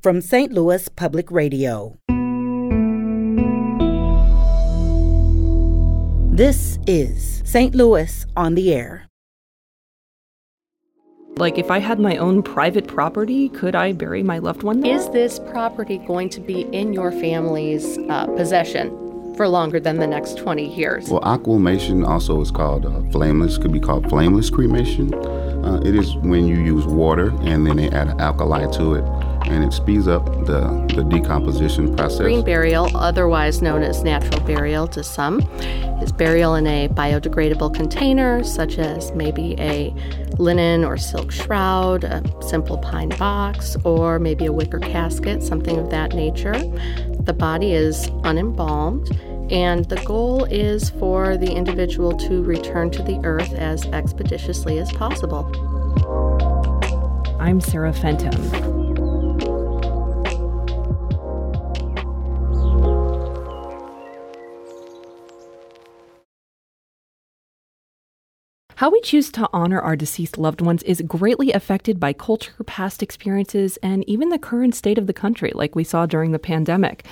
from St. Louis Public Radio. This is St. Louis on the Air. Like, if I had my own private property, could I bury my loved one there? Is this property going to be in your family's uh, possession for longer than the next 20 years? Well, aquamation also is called uh, flameless, could be called flameless cremation. Uh, it is when you use water and then they add an alkali to it and it speeds up the, the decomposition process. Green burial, otherwise known as natural burial to some, is burial in a biodegradable container, such as maybe a linen or silk shroud, a simple pine box, or maybe a wicker casket, something of that nature. The body is unembalmed. And the goal is for the individual to return to the earth as expeditiously as possible. I'm Sarah Fenske. How we choose to honor our deceased loved ones is greatly affected by culture, past experiences, and even the current state of the country, like we saw during the pandemic.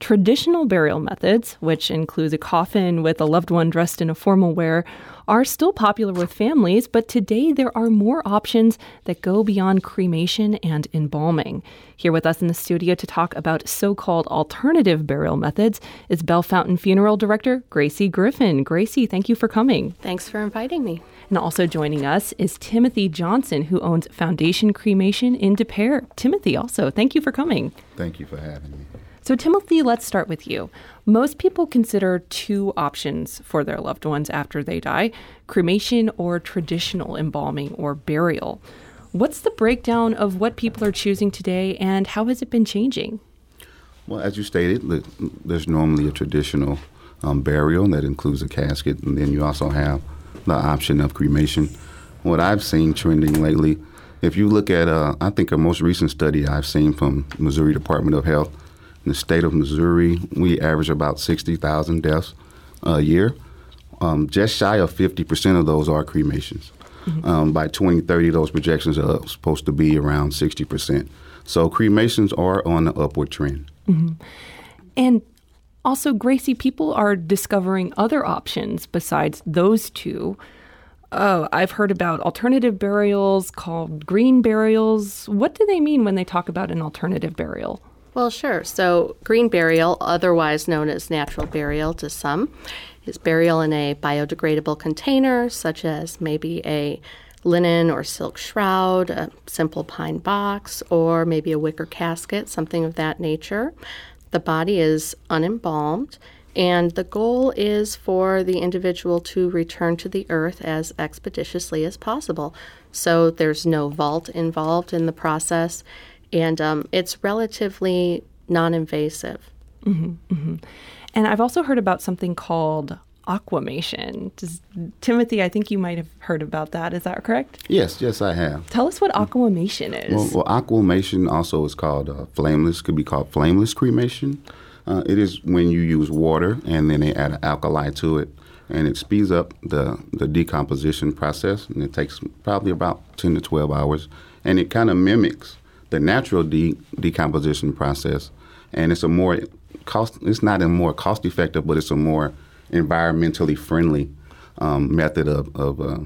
Traditional burial methods, which includes a coffin with a loved one dressed in a formal wear, are still popular with families, but today there are more options that go beyond cremation and embalming. Here with us in the studio to talk about so called alternative burial methods is Bellefontaine Funeral Director Gracie Griffin. Gracie, thank you for coming. Thanks for inviting me. And also joining us is Timothy Johnson, who owns Foundation Cremation in De Pere. Timothy, also, thank you for coming. Thank you for having me. So, Timothy, let's start with you. Most people consider two options for their loved ones after they die cremation or traditional embalming or burial. What's the breakdown of what people are choosing today and how has it been changing? Well, as you stated, there's normally a traditional um, burial that includes a casket, and then you also have the option of cremation. What I've seen trending lately, if you look at, uh, I think a most recent study I've seen from Missouri Department of Health, in the state of Missouri, we average about 60,000 deaths a year. Um, just shy of 50% of those are cremations. Mm-hmm. Um, by 2030, those projections are supposed to be around 60%. So cremations are on the upward trend. Mm-hmm. And also, Gracie, people are discovering other options besides those two. Oh, I've heard about alternative burials called green burials. What do they mean when they talk about an alternative burial? Well, sure. So, green burial, otherwise known as natural burial to some, is burial in a biodegradable container, such as maybe a linen or silk shroud, a simple pine box, or maybe a wicker casket, something of that nature. The body is unembalmed, and the goal is for the individual to return to the earth as expeditiously as possible. So, there's no vault involved in the process and um, it's relatively non-invasive. Mm-hmm, mm-hmm. And I've also heard about something called aquamation. Does, Timothy, I think you might have heard about that. Is that correct? Yes, yes, I have. Tell us what aquamation is. Well, well aquamation also is called uh, flameless. Could be called flameless cremation. Uh, it is when you use water and then they add an alkali to it, and it speeds up the the decomposition process, and it takes probably about ten to twelve hours, and it kind of mimics the natural de- decomposition process, and it's a more cost. It's not a more cost effective, but it's a more environmentally friendly um, method of, of uh,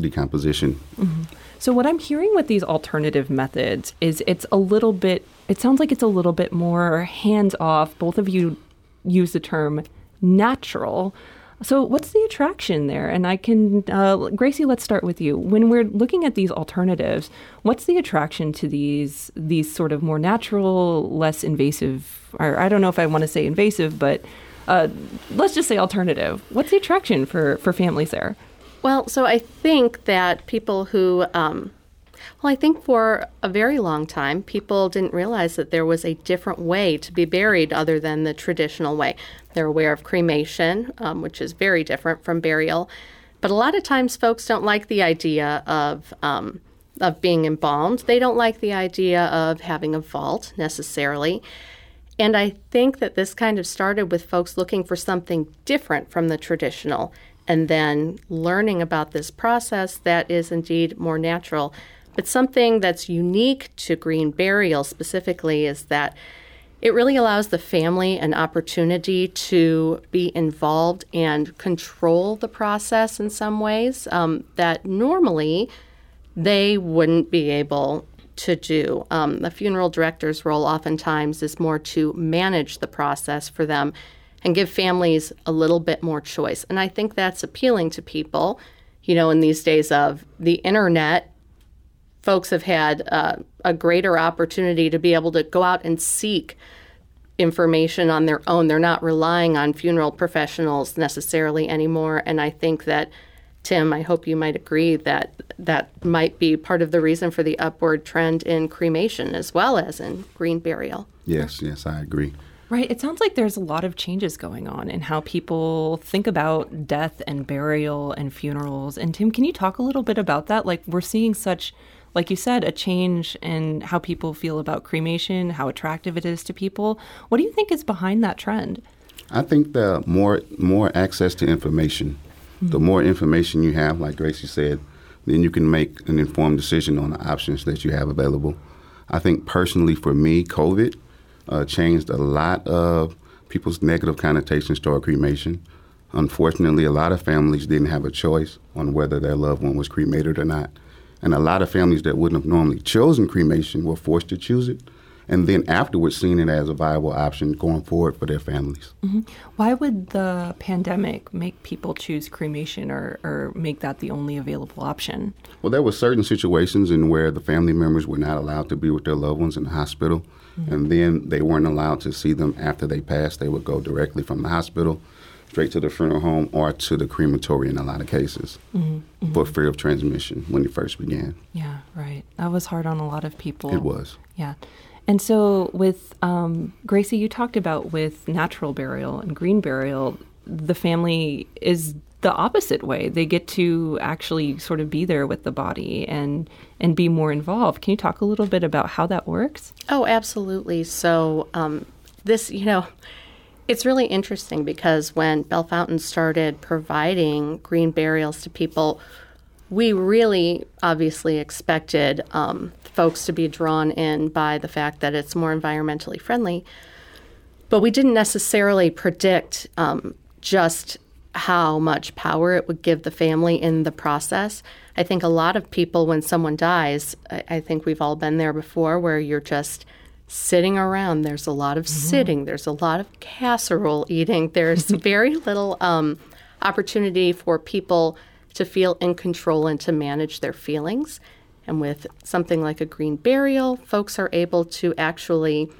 decomposition. Mm-hmm. So what I'm hearing with these alternative methods is it's a little bit. It sounds like it's a little bit more hands off. Both of you use the term natural. So, what's the attraction there? And I can, uh, Gracie, let's start with you. When we're looking at these alternatives, what's the attraction to these these sort of more natural, less invasive? Or I don't know if I want to say invasive, but uh, let's just say alternative. What's the attraction for for families there? Well, so I think that people who um, well, I think for a very long time, people didn't realize that there was a different way to be buried other than the traditional way. They're aware of cremation, um, which is very different from burial. But a lot of times, folks don't like the idea of um, of being embalmed. They don't like the idea of having a vault necessarily. And I think that this kind of started with folks looking for something different from the traditional and then learning about this process that is indeed more natural But something that's unique to green burial specifically is that it really allows the family an opportunity to be involved and control the process in some ways um, that normally they wouldn't be able to do. Um, the funeral director's role oftentimes is more to manage the process for them and give families a little bit more choice. And I think that's appealing to people. You know, in these days of the internet, folks have had uh, a greater opportunity to be able to go out and seek information on their own. They're not relying on funeral professionals necessarily anymore. And I think that Tim, I hope you might agree that that might be part of the reason for the upward trend in cremation as well as in green burial. Yes, yes, I agree. Right. It sounds like there's a lot of changes going on in how people think about death and burial and funerals. And Tim, can you talk a little bit about that? Like, we're seeing such, like you said, a change in how people feel about cremation, how attractive it is to people. What do you think is behind that trend? I think the more more access to information the more information you have, like Gracie said, then you can make an informed decision on the options that you have available. I think personally for me, COVID uh, changed a lot of people's negative connotations toward cremation. Unfortunately, a lot of families didn't have a choice on whether their loved one was cremated or not. And a lot of families that wouldn't have normally chosen cremation were forced to choose it and then afterwards seen it as a viable option going forward for their families. Mm-hmm. Why would the pandemic make people choose cremation or, or make that the only available option? Well, there were certain situations in where the family members were not allowed to be with their loved ones in the hospital, mm-hmm. and then they weren't allowed to see them after they passed. They would go directly from the hospital straight to the funeral home or to the crematory in a lot of cases mm-hmm, mm-hmm. for fear of transmission when it first began. Yeah, right. That was hard on a lot of people. It was. Yeah. And so, with um, Gracie, you talked about with natural burial and green burial, the family is the opposite way. They get to actually sort of be there with the body and and be more involved. Can you talk a little bit about how that works? Oh, absolutely. So, um, this, you know, it's really interesting because when Bellefontaine started providing green burials to people, we really obviously expected um, folks to be drawn in by the fact that it's more environmentally friendly. But we didn't necessarily predict um, just how much power it would give the family in the process. I think a lot of people, when someone dies, I, I think we've all been there before, where you're just sitting around. There's a lot of mm-hmm. sitting, there's a lot of casserole eating, there's very little um, opportunity for people to feel in control and to manage their feelings. And with something like a green burial, folks are able to actually,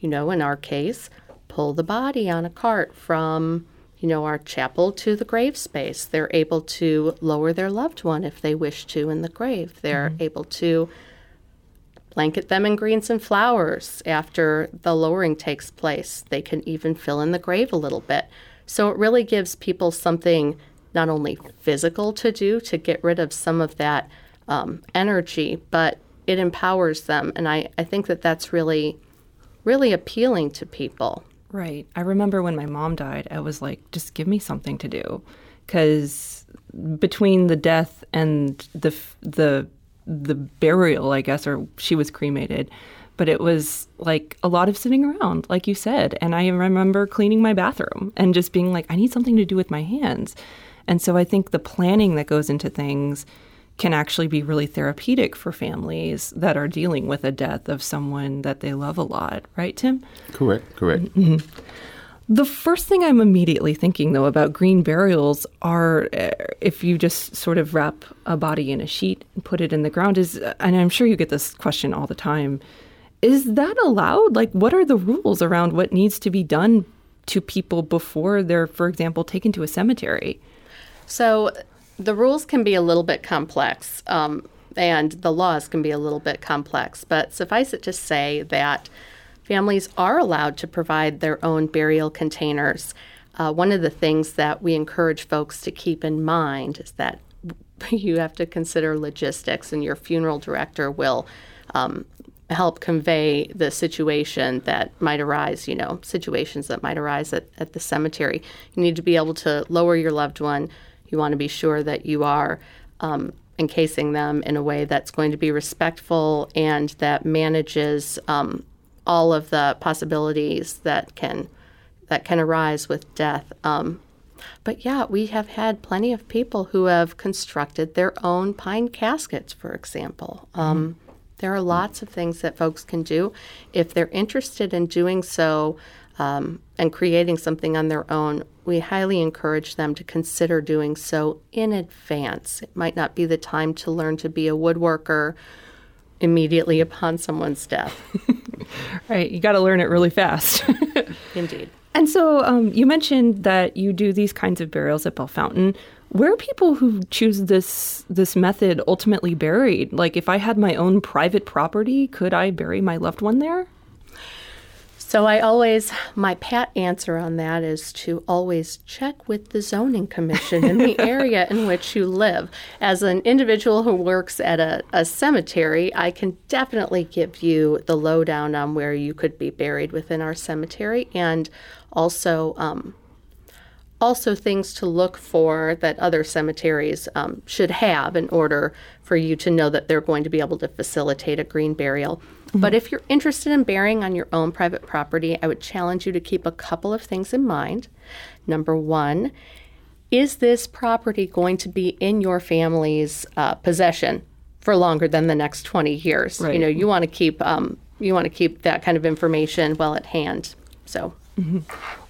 you know, in our case, pull the body on a cart from, you know, our chapel to the grave space. They're able to lower their loved one if they wish to in the grave. They're mm-hmm. able to blanket them in greens and flowers after the lowering takes place. They can even fill in the grave a little bit. So it really gives people something not only physical to do to get rid of some of that um, energy, but it empowers them. And I, I think that that's really, really appealing to people. Right. I remember when my mom died, I was like, just give me something to do. Because between the death and the, the, the burial, I guess, or she was cremated, but it was like a lot of sitting around, like you said. And I remember cleaning my bathroom and just being like, I need something to do with my hands. And so I think the planning that goes into things can actually be really therapeutic for families that are dealing with a death of someone that they love a lot, right, Tim? Correct, correct. Mm-hmm. The first thing I'm immediately thinking, though, about green burials are uh, if you just sort of wrap a body in a sheet and put it in the ground, is, and I'm sure you get this question all the time, is that allowed? Like, what are the rules around what needs to be done to people before they're, for example, taken to a cemetery? So, the rules can be a little bit complex, um, and the laws can be a little bit complex, but suffice it to say that families are allowed to provide their own burial containers. Uh, one of the things that we encourage folks to keep in mind is that you have to consider logistics, and your funeral director will um, help convey the situation that might arise, you know, situations that might arise at, at the cemetery. You need to be able to lower your loved one you want to be sure that you are um, encasing them in a way that's going to be respectful and that manages um, all of the possibilities that can that can arise with death. Um, but yeah, we have had plenty of people who have constructed their own pine caskets, for example. Um, there are lots of things that folks can do if they're interested in doing so um, and creating something on their own. We highly encourage them to consider doing so in advance. It might not be the time to learn to be a woodworker immediately upon someone's death. right, you got to learn it really fast. Indeed. And so um, you mentioned that you do these kinds of burials at Bellefontaine. Where are people who choose this this method ultimately buried? Like, if I had my own private property, could I bury my loved one there? So I always, my pat answer on that is to always check with the zoning commission in the area in which you live. As an individual who works at a, a cemetery, I can definitely give you the lowdown on where you could be buried within our cemetery and also um, also things to look for that other cemeteries um, should have in order for you to know that they're going to be able to facilitate a green burial. Mm-hmm. But if you're interested in burying on your own private property, I would challenge you to keep a couple of things in mind. Number one, is this property going to be in your family's uh, possession for longer than the next 20 years? Right. You know, you want to keep um, you want to keep that kind of information well at hand. So Mm-hmm.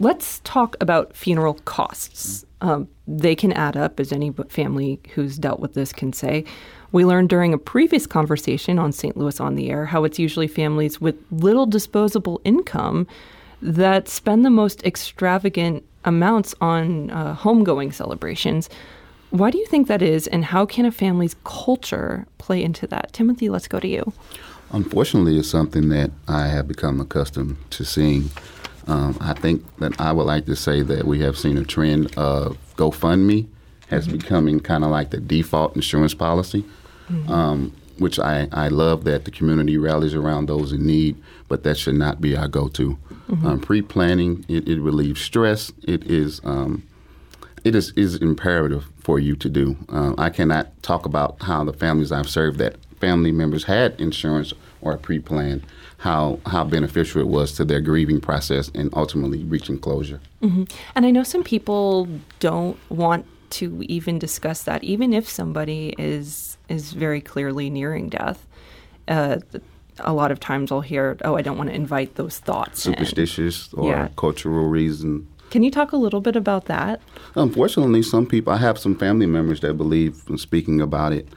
Let's talk about funeral costs. Um, they can add up, as any family who's dealt with this can say. We learned during a previous conversation on St. Louis on the Air how it's usually families with little disposable income that spend the most extravagant amounts on uh, homegoing celebrations. Why do you think that is, and how can a family's culture play into that? Timothy, let's go to you. Unfortunately, it's something that I have become accustomed to seeing. Um, I think that I would like to say that we have seen a trend of GoFundMe has mm-hmm. becoming kind of like the default insurance policy, mm-hmm. um, which I, I love that the community rallies around those in need, but that should not be our go to. Mm-hmm. Um, Pre planning, it, it, relieves stress. It is. Um, it is, is imperative for you to do. Uh, I cannot talk about how the families I've served that family members had insurance or a pre-plan how how beneficial it was to their grieving process and ultimately reaching closure. Mm-hmm. And I know some people don't want to even discuss that, even if somebody is is very clearly nearing death. Uh, a lot of times I'll hear, "Oh, I don't want to invite those thoughts." Superstitious in. or yeah. cultural reason. Can you talk a little bit about that? Unfortunately, some people. I have some family members that believe, in speaking about it,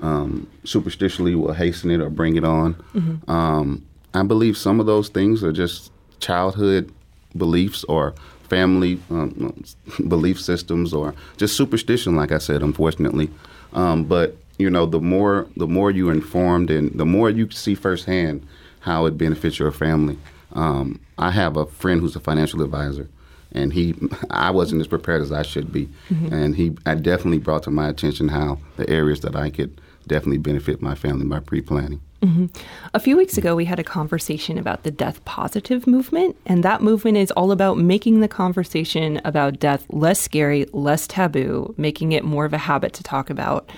um, superstitiously will hasten it or bring it on. Mm-hmm. Um, I believe some of those things are just childhood beliefs or family um, belief systems or just superstition, like I said, unfortunately. Um, but you know, the more the more you're informed and the more you see firsthand how it benefits your family. Um, I have a friend who's a financial advisor, and he I wasn't as prepared as I should be, mm-hmm. and he I definitely brought to my attention how the areas that I could definitely benefit my family by pre-planning. Mm-hmm. A few weeks ago, we had a conversation about the death positive movement, and that movement is all about making the conversation about death less scary, less taboo, making it more of a habit to talk about.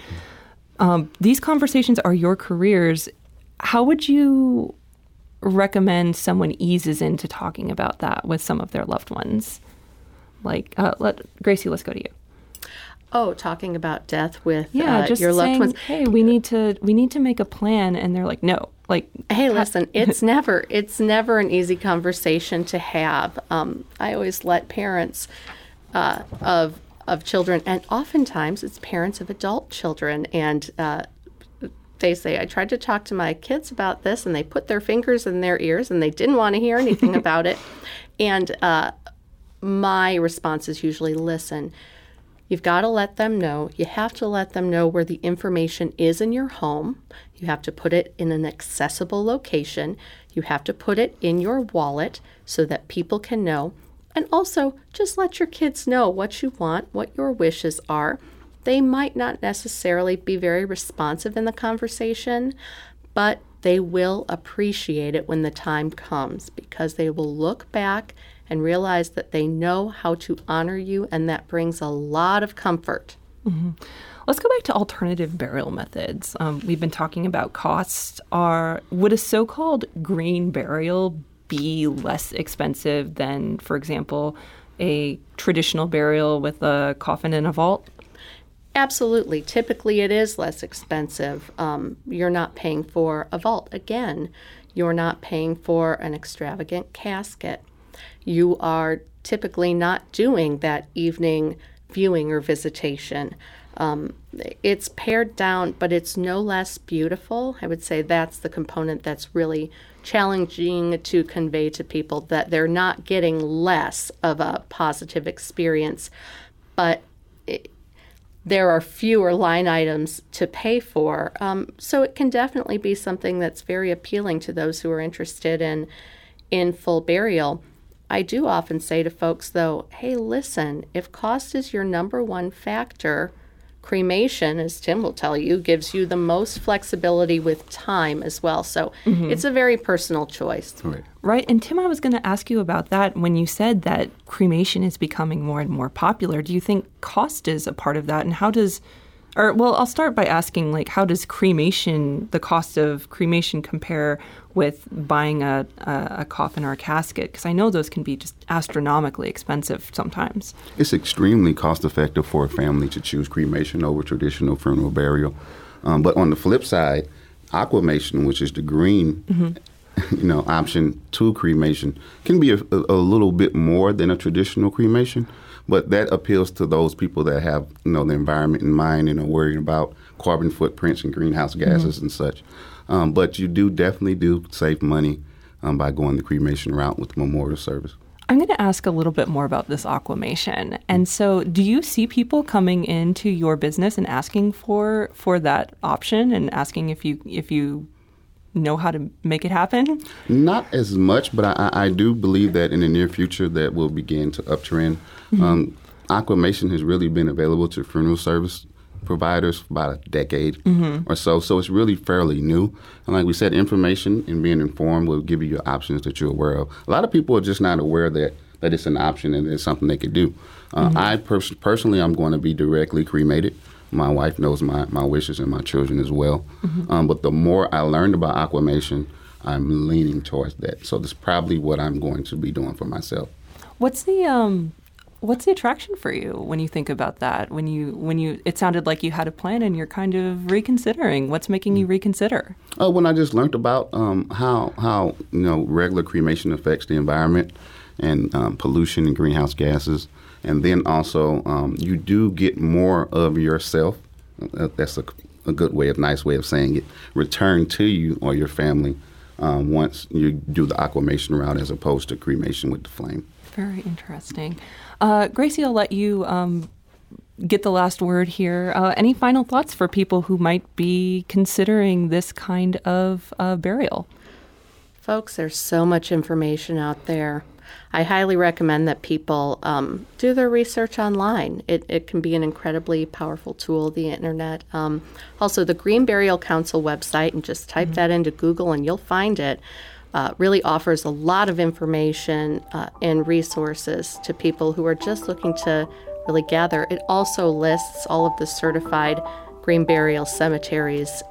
Um, these conversations are your careers. How would you recommend someone eases into talking about that with some of their loved ones? Like, uh, let Gracie, let's go to you. Oh, talking about death with yeah, uh, just your saying, loved ones. Hey, we need to we need to make a plan, and they're like, no, like. Hey, listen, it's never it's never an easy conversation to have. Um, I always let parents uh, of of children, and oftentimes it's parents of adult children, and uh, they say, I tried to talk to my kids about this, and they put their fingers in their ears, and they didn't want to hear anything about it. And uh, my response is usually, listen You've got to let them know. You have to let them know where the information is in your home. You have to put it in an accessible location. You have to put it in your wallet so that people can know. And also, just let your kids know what you want, what your wishes are. They might not necessarily be very responsive in the conversation, but they will appreciate it when the time comes because they will look back and realize that they know how to honor you, and that brings a lot of comfort. Mm-hmm. Let's go back to alternative burial methods. Um, we've been talking about costs. Are would a so-called green burial be less expensive than, for example, a traditional burial with a coffin in a vault? Absolutely. Typically, it is less expensive. Um, you're not paying for a vault. Again, you're not paying for an extravagant casket. You are typically not doing that evening viewing or visitation. Um, it's pared down, but it's no less beautiful. I would say that's the component that's really challenging to convey to people that they're not getting less of a positive experience, but it, there are fewer line items to pay for. Um, so it can definitely be something that's very appealing to those who are interested in in full burial. I do often say to folks though, hey, listen, if cost is your number one factor, cremation, as Tim will tell you, gives you the most flexibility with time as well. So mm-hmm. it's a very personal choice. Right. Right. And Tim, I was going to ask you about that when you said that cremation is becoming more and more popular. Do you think cost is a part of that? And how does or well, I'll start by asking like how does cremation the cost of cremation compare with buying a, a, a coffin or a casket? Because I know those can be just astronomically expensive sometimes. It's extremely cost effective for a family to choose cremation over traditional funeral burial. Um, but on the flip side, aquamation, which is the green. Mm-hmm you know, option to cremation can be a, a, little bit more than a traditional cremation. But that appeals to those people that have you know the environment in mind and are worried about carbon footprints and greenhouse mm-hmm. gases mm-hmm. and such. Um, but you do definitely do save money um, by going the cremation route with the memorial service. I'm going to ask a little bit more about this aquamation. And so, do you see people coming into your business and asking for for that option and asking if you if you know how to make it happen? Not as much, but I, I do believe that in the near future that will begin to uptrend. Mm-hmm. Um, aquamation has really been available to funeral service providers for about a decade mm-hmm. or so, so it's really fairly new. And like we said, information and being informed will give you your options that you're aware of. A lot of people are just not aware that that it's an option and it's something they could do. Uh, mm-hmm. I pers- personally, I'm going to be directly cremated. My wife knows my, my wishes and my children as well. Mm-hmm. Um, but the more I learned about aquamation, I'm leaning towards that. So that's probably what I'm going to be doing for myself. What's the um, what's the attraction for you when you think about that? When you when you it sounded like you had a plan and you're kind of reconsidering. What's making you reconsider? Oh, when I just learned about um, how how you know regular cremation affects the environment and um, pollution and greenhouse gases and then also um, you do get more of yourself. Uh, that's a, a, good way, a nice way of saying it. Return to you or your family um, once you do the aquamation route as opposed to cremation with the flame. Very interesting. Uh, Gracie, I'll let you um, get the last word here. Uh, any final thoughts for people who might be considering this kind of uh, burial? Folks, there's so much information out there. I highly recommend that people um, do their research online. It, it can be an incredibly powerful tool, the internet. Um, also, the Green Burial Council website, and just type mm-hmm. that into Google and you'll find it. Uh, really offers a lot of information uh, and resources to people who are just looking to really gather. It also lists all of the certified green burial cemeteries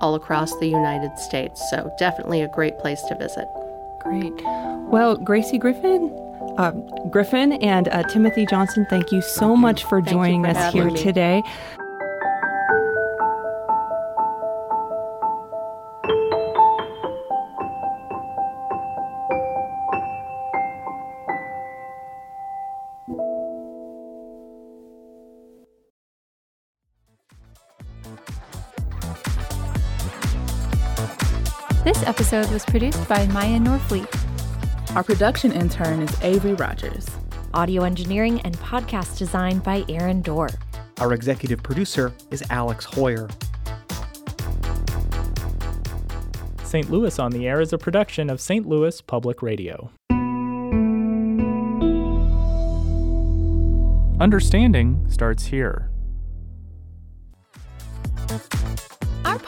all across the United States. So, definitely a great place to visit. Great. Well, Gracie Griffin, uh, Griffin and uh, Timothy Johnson, thank you so thank much for joining for us here me. today. Episode was produced by Maya Norfleet. Our production intern is Avery Rogers. Audio engineering and podcast design by Aaron Doerr. Our executive producer is Alex Heuer. St. Louis on the Air is a production of St. Louis Public Radio. Understanding starts here.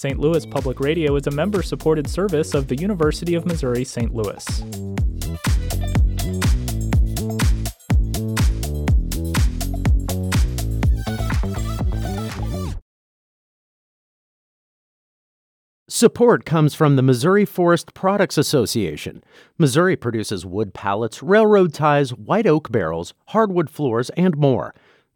St. Louis Public Radio is a member supported service of the University of Missouri St. Louis. Support comes from the Missouri Forest Products Association. Missouri produces wood pallets, railroad ties, white oak barrels, hardwood floors, and more.